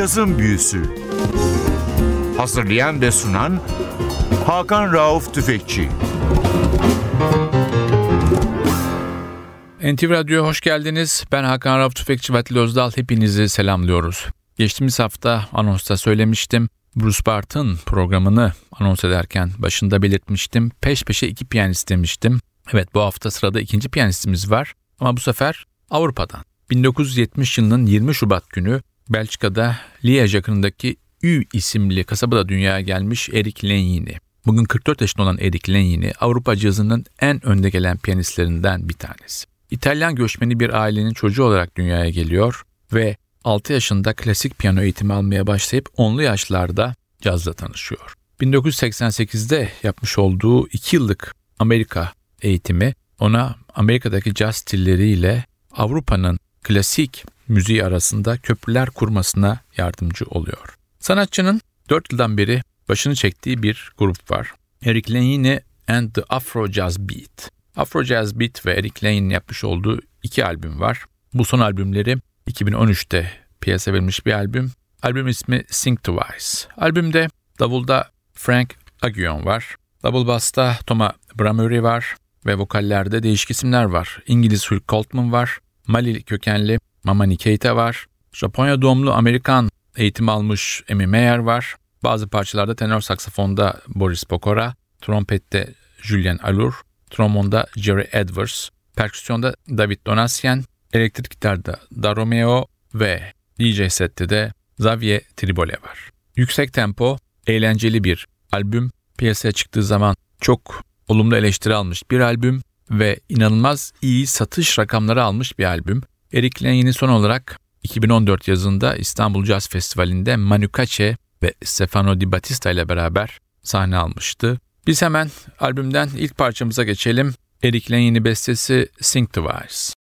Cazın Büyüsü Hazırlayan ve sunan Hakan Rauf Tüfekçi NTV Radyo'ya hoş geldiniz. Ben Hakan Rauf Tüfekçi ve Özdal. Hepinizi selamlıyoruz. Geçtiğimiz hafta anonsta söylemiştim. Bruce Bart'ın programını anons ederken başında belirtmiştim. Peş peşe iki piyanist demiştim. Evet bu hafta sırada ikinci piyanistimiz var. Ama bu sefer Avrupa'dan. 1970 yılının 20 Şubat günü Belçika'da Liège yakınındaki Ü isimli kasabada dünyaya gelmiş Erik Lenyini. Bugün 44 yaşında olan Erik Lenyini Avrupa cazının en önde gelen piyanistlerinden bir tanesi. İtalyan göçmeni bir ailenin çocuğu olarak dünyaya geliyor ve 6 yaşında klasik piyano eğitimi almaya başlayıp 10'lu yaşlarda cazla tanışıyor. 1988'de yapmış olduğu 2 yıllık Amerika eğitimi ona Amerika'daki caz stilleriyle Avrupa'nın klasik müziği arasında köprüler kurmasına yardımcı oluyor. Sanatçının 4 yıldan beri başını çektiği bir grup var. Eric Lane and the Afro Jazz Beat. Afro Jazz Beat ve Eric Lane'in yapmış olduğu iki albüm var. Bu son albümleri 2013'te piyasa verilmiş bir albüm. Albüm ismi Sing Twice. Albümde davulda Frank Aguillon var. Double bass'ta Thomas Bramuri var ve vokallerde değişik isimler var. İngiliz Hulk Coltman var. Mali kökenli Mamani Keita var. Japonya doğumlu Amerikan eğitim almış Amy Meyer var. Bazı parçalarda tenor saksafonda Boris Pokora, trompette Julian Allur, trombonda Jerry Edwards, perküsyonda David Donasien, elektrik gitarda Da Romeo ve DJ sette de Xavier Tribole var. Yüksek tempo, eğlenceli bir albüm. Piyasaya çıktığı zaman çok olumlu eleştiri almış bir albüm ve inanılmaz iyi satış rakamları almış bir albüm. Eric Lane'i son olarak 2014 yazında İstanbul Jazz Festivali'nde Manu Katché ve Stefano Di Battista ile beraber sahne almıştı. Biz hemen albümden ilk parçamıza geçelim. Eric Lane'in bestesi Sing Twice.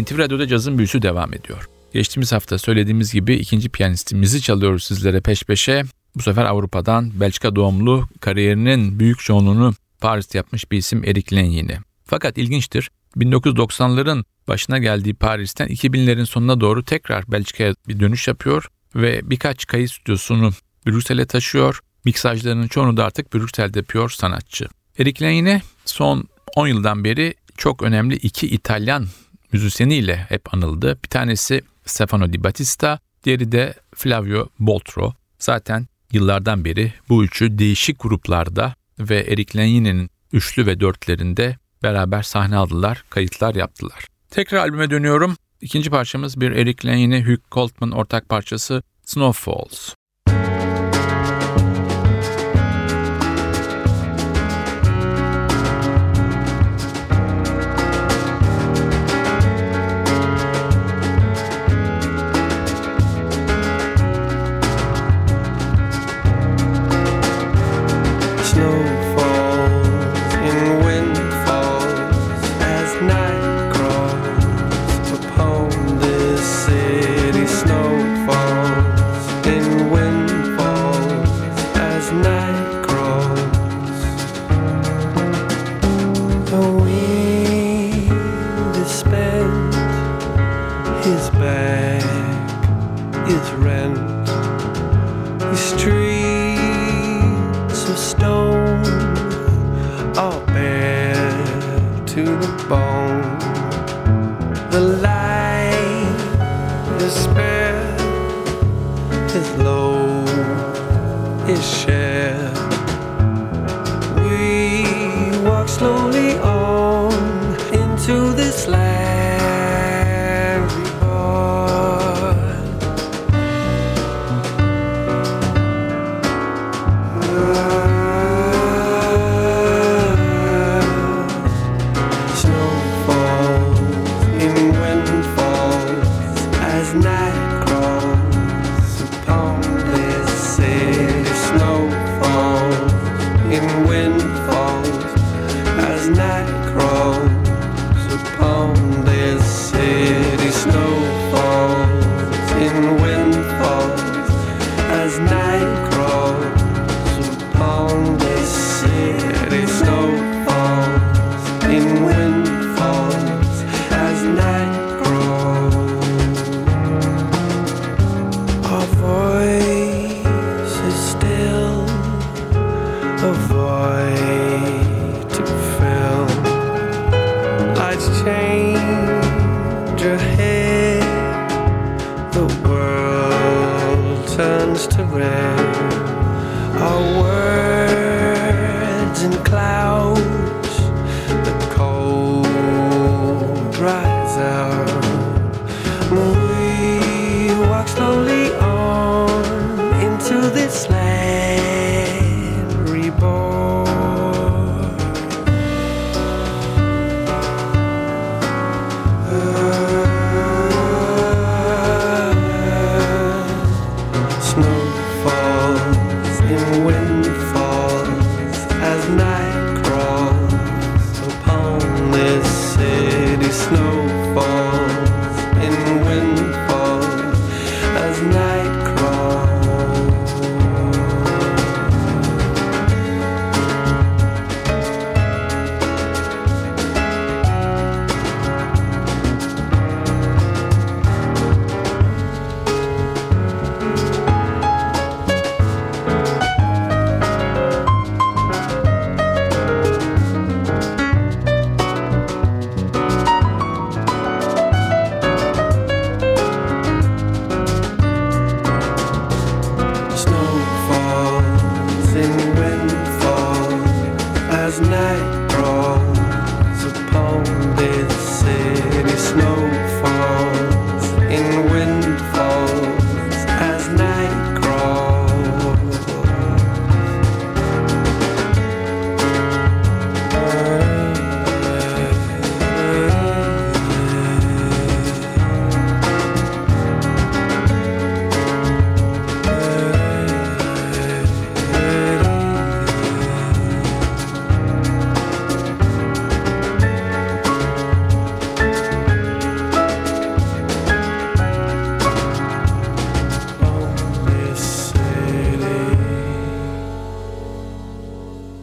NTV Radyo'da cazın büyüsü devam ediyor. Geçtiğimiz hafta söylediğimiz gibi ikinci piyanistimizi çalıyoruz sizlere peş peşe. Bu sefer Avrupa'dan Belçika doğumlu kariyerinin büyük çoğunluğunu Paris'te yapmış bir isim Eric Lengy'ni. Fakat ilginçtir 1990'ların başına geldiği Paris'ten 2000'lerin sonuna doğru tekrar Belçika'ya bir dönüş yapıyor ve birkaç kayıt stüdyosunu Brüksel'e taşıyor. Miksajlarının çoğunu da artık Brüksel'de yapıyor sanatçı. Eric Lengy'ne son 10 yıldan beri çok önemli iki İtalyan müzisyeniyle hep anıldı. Bir tanesi Stefano Di Battista, diğeri de Flavio Boltro. Zaten yıllardan beri bu üçü değişik gruplarda ve Eric Lengy'nin üçlü ve dörtlerinde beraber sahne aldılar, kayıtlar yaptılar. Tekrar albüme dönüyorum. İkinci parçamız bir Eric Lengy'ne Hugh Coltman ortak parçası Snowfalls. in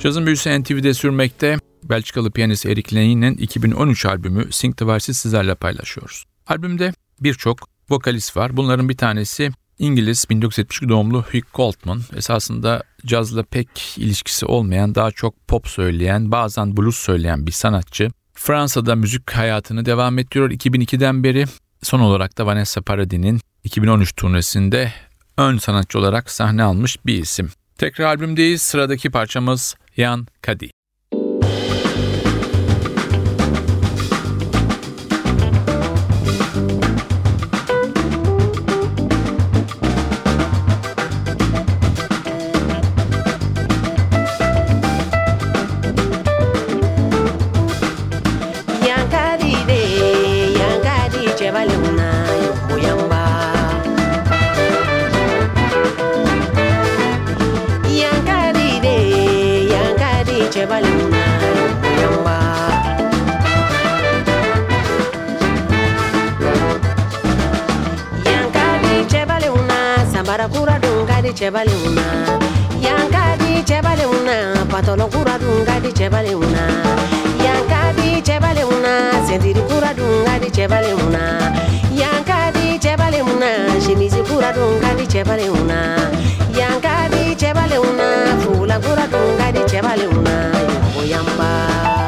Cazın büyüsü NTV'de sürmekte. Belçikalı piyanist Eric Lane'in 2013 albümü Sing the sizlerle paylaşıyoruz. Albümde birçok vokalist var. Bunların bir tanesi İngiliz 1972 doğumlu Hugh Goldman. Esasında cazla pek ilişkisi olmayan, daha çok pop söyleyen, bazen blues söyleyen bir sanatçı. Fransa'da müzik hayatını devam ettiriyor 2002'den beri. Son olarak da Vanessa Paradis'in 2013 turnesinde ön sanatçı olarak sahne almış bir isim. Tekrar albümdeyiz. Sıradaki parçamız Jan Kadi. cebale Yankadi cebale una Patolo cura dunga Yankadi cebale una Sentiri cura dunga Yankadi cebale una Shinisi cura dunga Yankadi cebale una Fula cura dunga di yamba.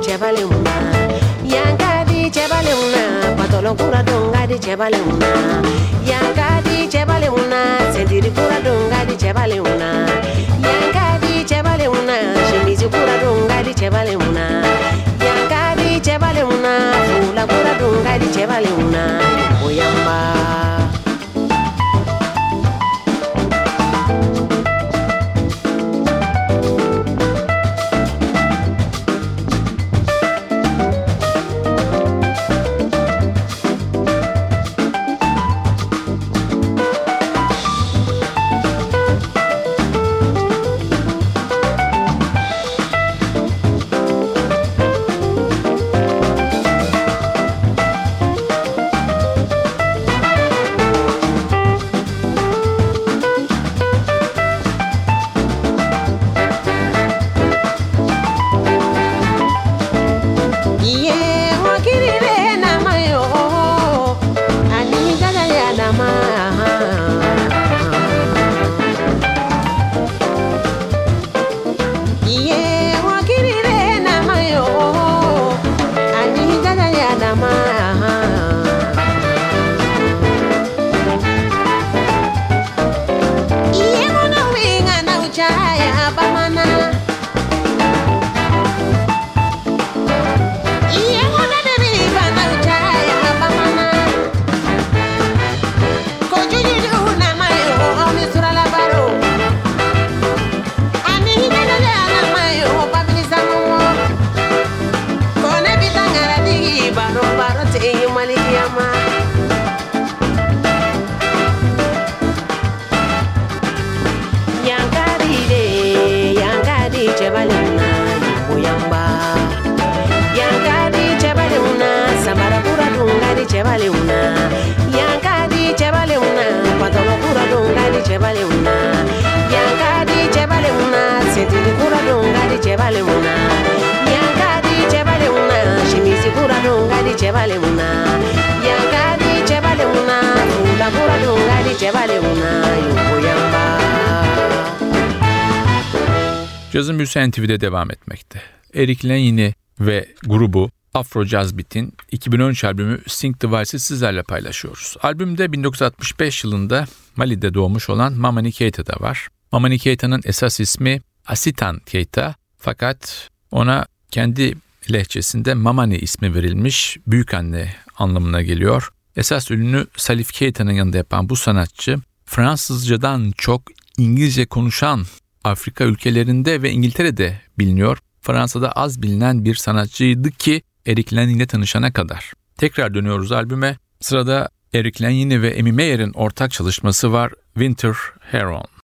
dice vale una. Bianca dice vale una. Quanto longura lunga dice vale una. Bianca dice vale una. Sentire cura lunga dice vale una. Bianca dice vale una. Scimisi cura lunga dice vale una. Bianca dice vale una. Sulla cura lunga dice una. Oyamba. Cɛbale una. Yanka di cɛbale una sentiri kura don ka di cɛbale una. Yanka di cɛbale una simisi kura don ka di cɛbale una. Yanka di cɛbale una fula kura don ka di cɛbale una Cazın büyüsü NTV'de devam etmekte. Eric Lane'i ve grubu Afro Jazz Beat'in 2013 albümü the Vals'i sizlerle paylaşıyoruz. Albümde 1965 yılında Mali'de doğmuş olan Mamani Keita da var. Mamani Keita'nın esas ismi Asitan Keita fakat ona kendi lehçesinde Mamani ismi verilmiş büyük anne anlamına geliyor. Esas ünlü Salif Keita'nın yanında yapan bu sanatçı Fransızcadan çok İngilizce konuşan Afrika ülkelerinde ve İngiltere'de biliniyor. Fransa'da az bilinen bir sanatçıydı ki Eric Lanin ile tanışana kadar. Tekrar dönüyoruz albüme. Sırada Eric Lanin ve Amy Meyer'in ortak çalışması var Winter Heron.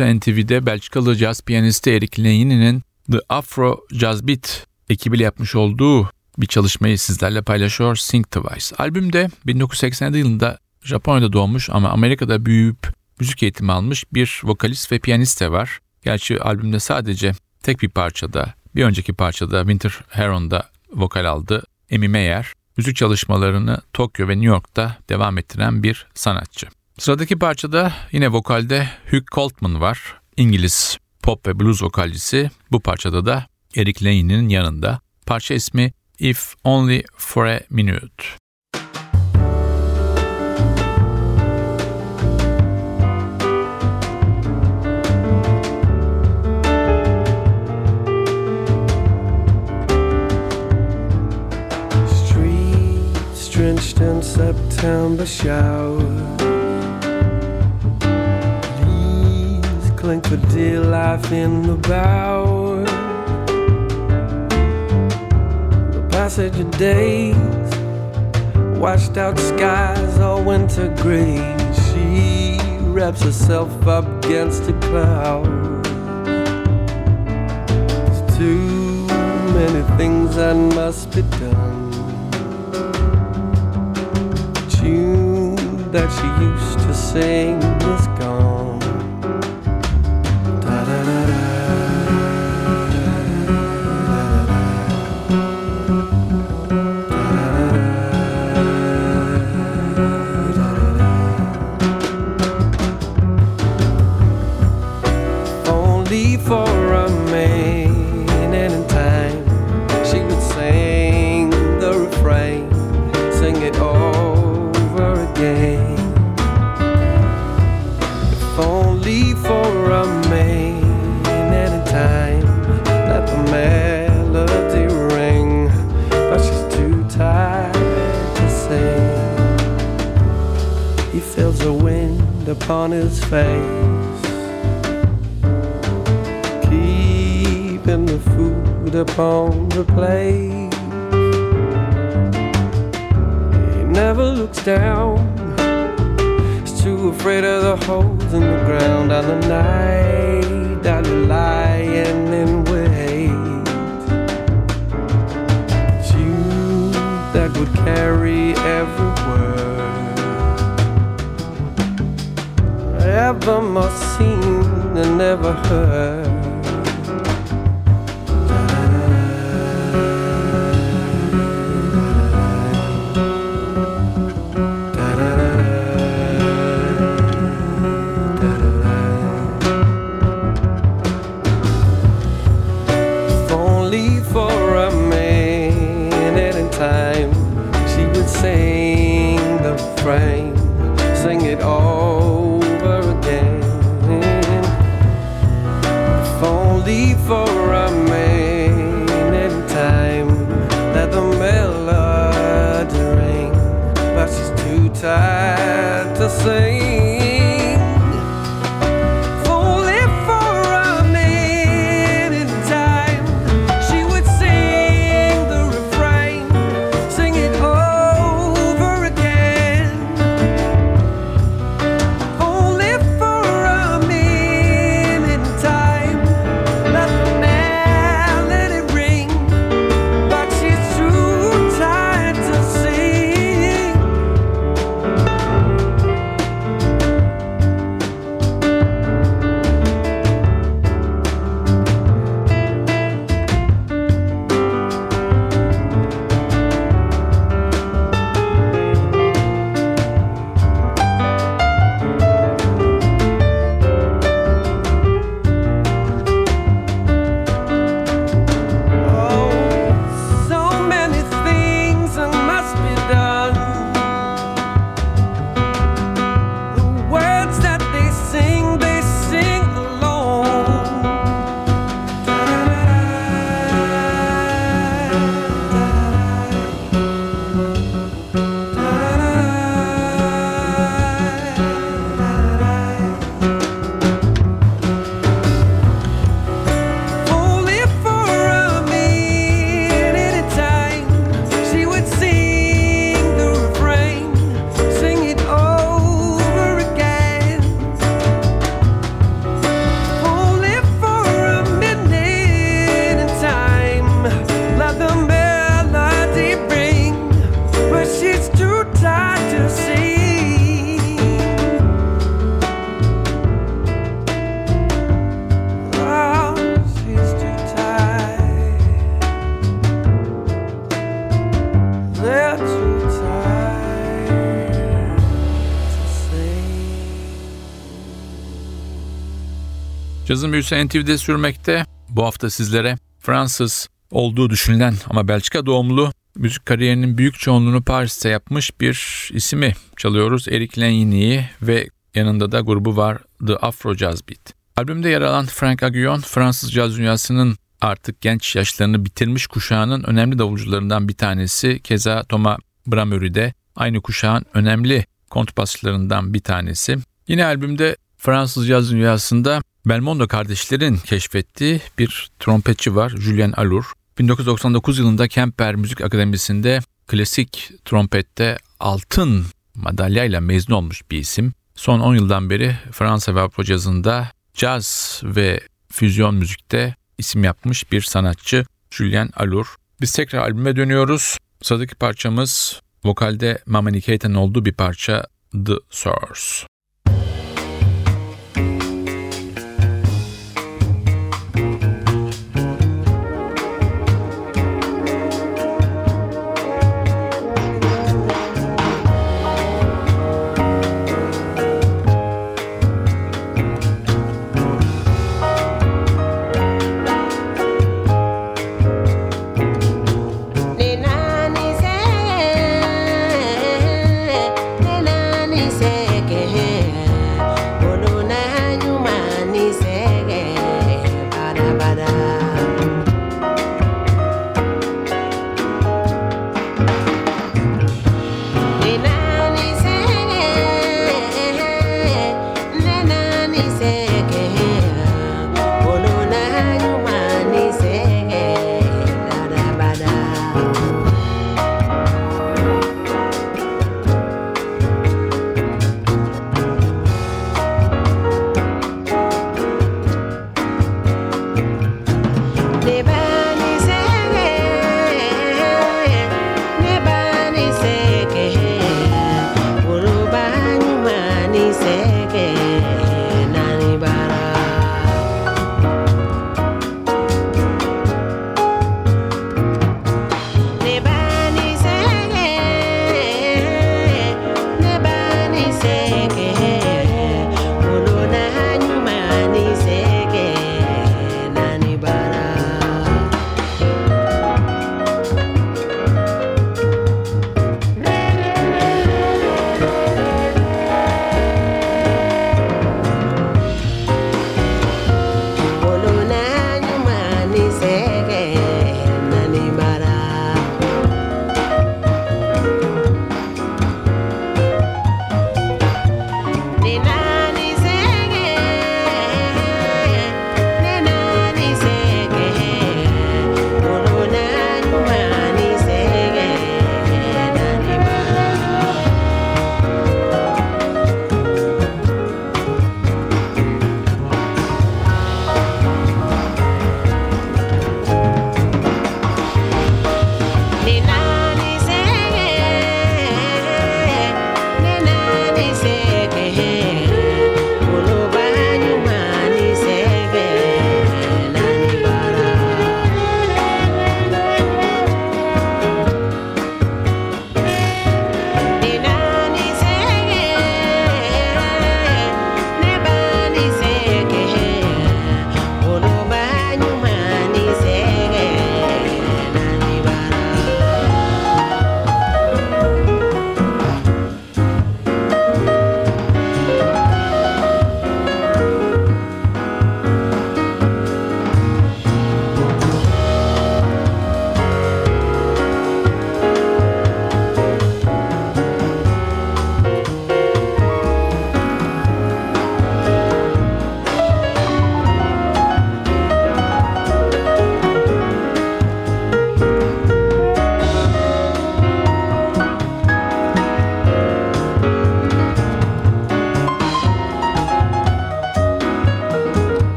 Büyüsü NTV'de Belçikalı caz piyanisti Eric Lanin'in The Afro Jazz Beat ekibiyle yapmış olduğu bir çalışmayı sizlerle paylaşıyor Think Twice. Albümde 1987 yılında Japonya'da doğmuş ama Amerika'da büyüyüp müzik eğitimi almış bir vokalist ve piyanist de var. Gerçi albümde sadece tek bir parçada, bir önceki parçada Winter Heron'da vokal aldı Amy Meyer. Müzik çalışmalarını Tokyo ve New York'ta devam ettiren bir sanatçı. Sıradaki parçada yine vokalde Hugh Coltman var. İngiliz pop ve blues vokalcisi. Bu parçada da Eric Lane'in yanında. Parça ismi If Only For A Minute. Streets drenched in September showers for dear life in the bower. The passage of days, washed out skies, all winter gray. She wraps herself up against a cloud. There's too many things that must be done. The tune that she used to sing is gone. If only for a minute in time, let the melody ring, but she's too tired to sing. He feels the wind upon his face. Keeping the food upon the plate. He never looks down. He's too afraid of the holes in the ground on the night that you're lying in wait. Tune that would carry every word ever more seen and never heard. Cazın büyüsü NTV'de sürmekte. Bu hafta sizlere Fransız olduğu düşünülen ama Belçika doğumlu müzik kariyerinin büyük çoğunluğunu Paris'te yapmış bir ismi çalıyoruz. Eric Legny'i ve yanında da grubu var The Afro Jazz Beat. Albümde yer alan Frank Aguillon, Fransız caz dünyasının artık genç yaşlarını bitirmiş kuşağının önemli davulcularından bir tanesi. Keza Thomas Bramery de aynı kuşağın önemli kontrbasçılarından bir tanesi. Yine albümde Fransız caz dünyasında Belmondo kardeşlerin keşfettiği bir trompetçi var Julien Alur. 1999 yılında Kemper Müzik Akademisi'nde klasik trompette altın madalyayla mezun olmuş bir isim. Son 10 yıldan beri Fransa ve Avrupa cazında caz ve füzyon müzikte isim yapmış bir sanatçı Julien Alur. Biz tekrar albüme dönüyoruz. Sıradaki parçamız vokalde Mama Nikita'nın olduğu bir parça The Source.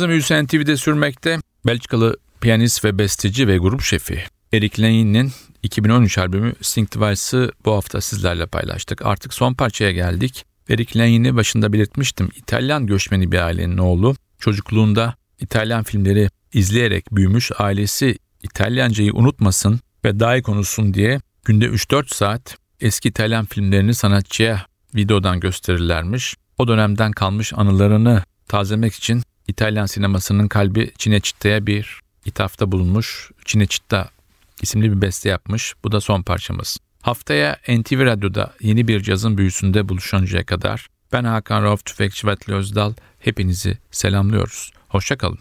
Cazın büyüsü NTV'de sürmekte. Belçikalı piyanist ve besteci ve grup şefi Eric Lane'in 2013 albümü Twice'ı bu hafta sizlerle paylaştık. Artık son parçaya geldik. Eric Lane'i başında belirtmiştim. İtalyan göçmeni bir ailenin oğlu. Çocukluğunda İtalyan filmleri izleyerek büyümüş ailesi İtalyancayı unutmasın ve daha iyi konuşsun diye günde 3-4 saat eski İtalyan filmlerini sanatçıya videodan gösterirlermiş. O dönemden kalmış anılarını tazelemek için İtalyan sinemasının kalbi Cinecitta'ya bir ithafta bulunmuş. Cinecitta isimli bir beste yapmış. Bu da son parçamız. Haftaya NTV Radyo'da yeni bir cazın büyüsünde buluşuncaya kadar ben Hakan Rauf Tüfekçi ve Özdal hepinizi selamlıyoruz. Hoşçakalın.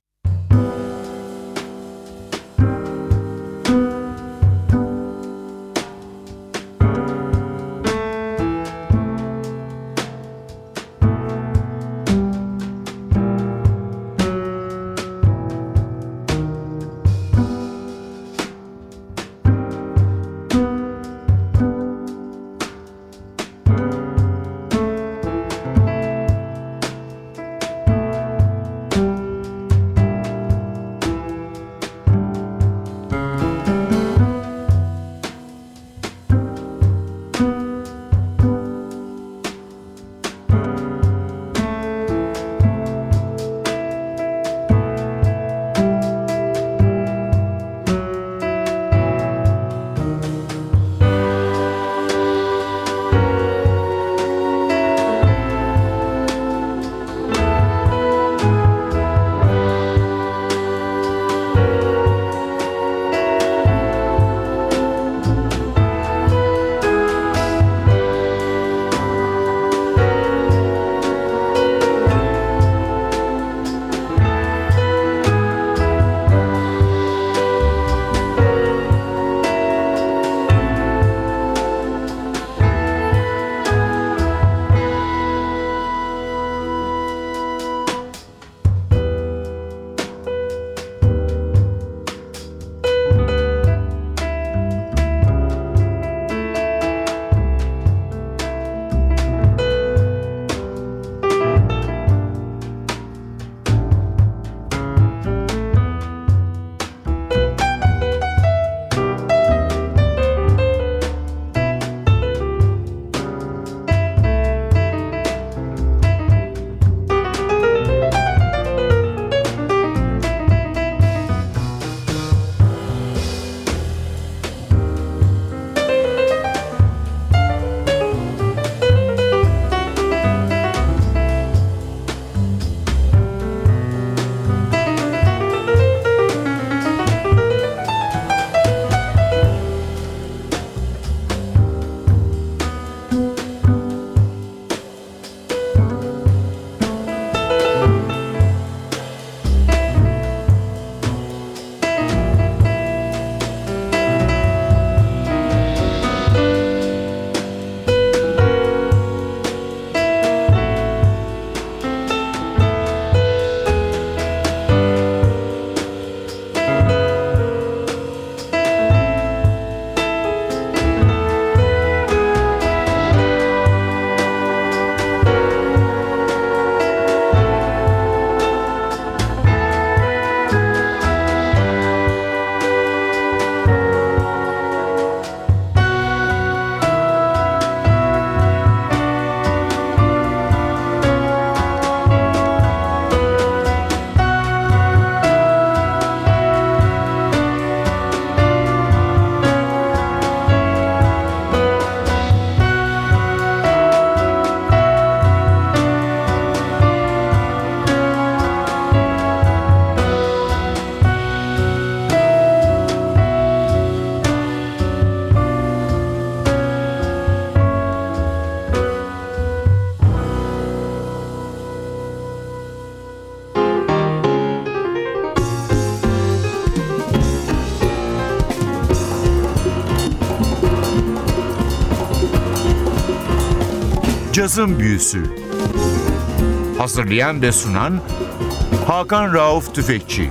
Cazın Büyüsü. Hazırlayan ve sunan Hakan Rauf Tüfekçi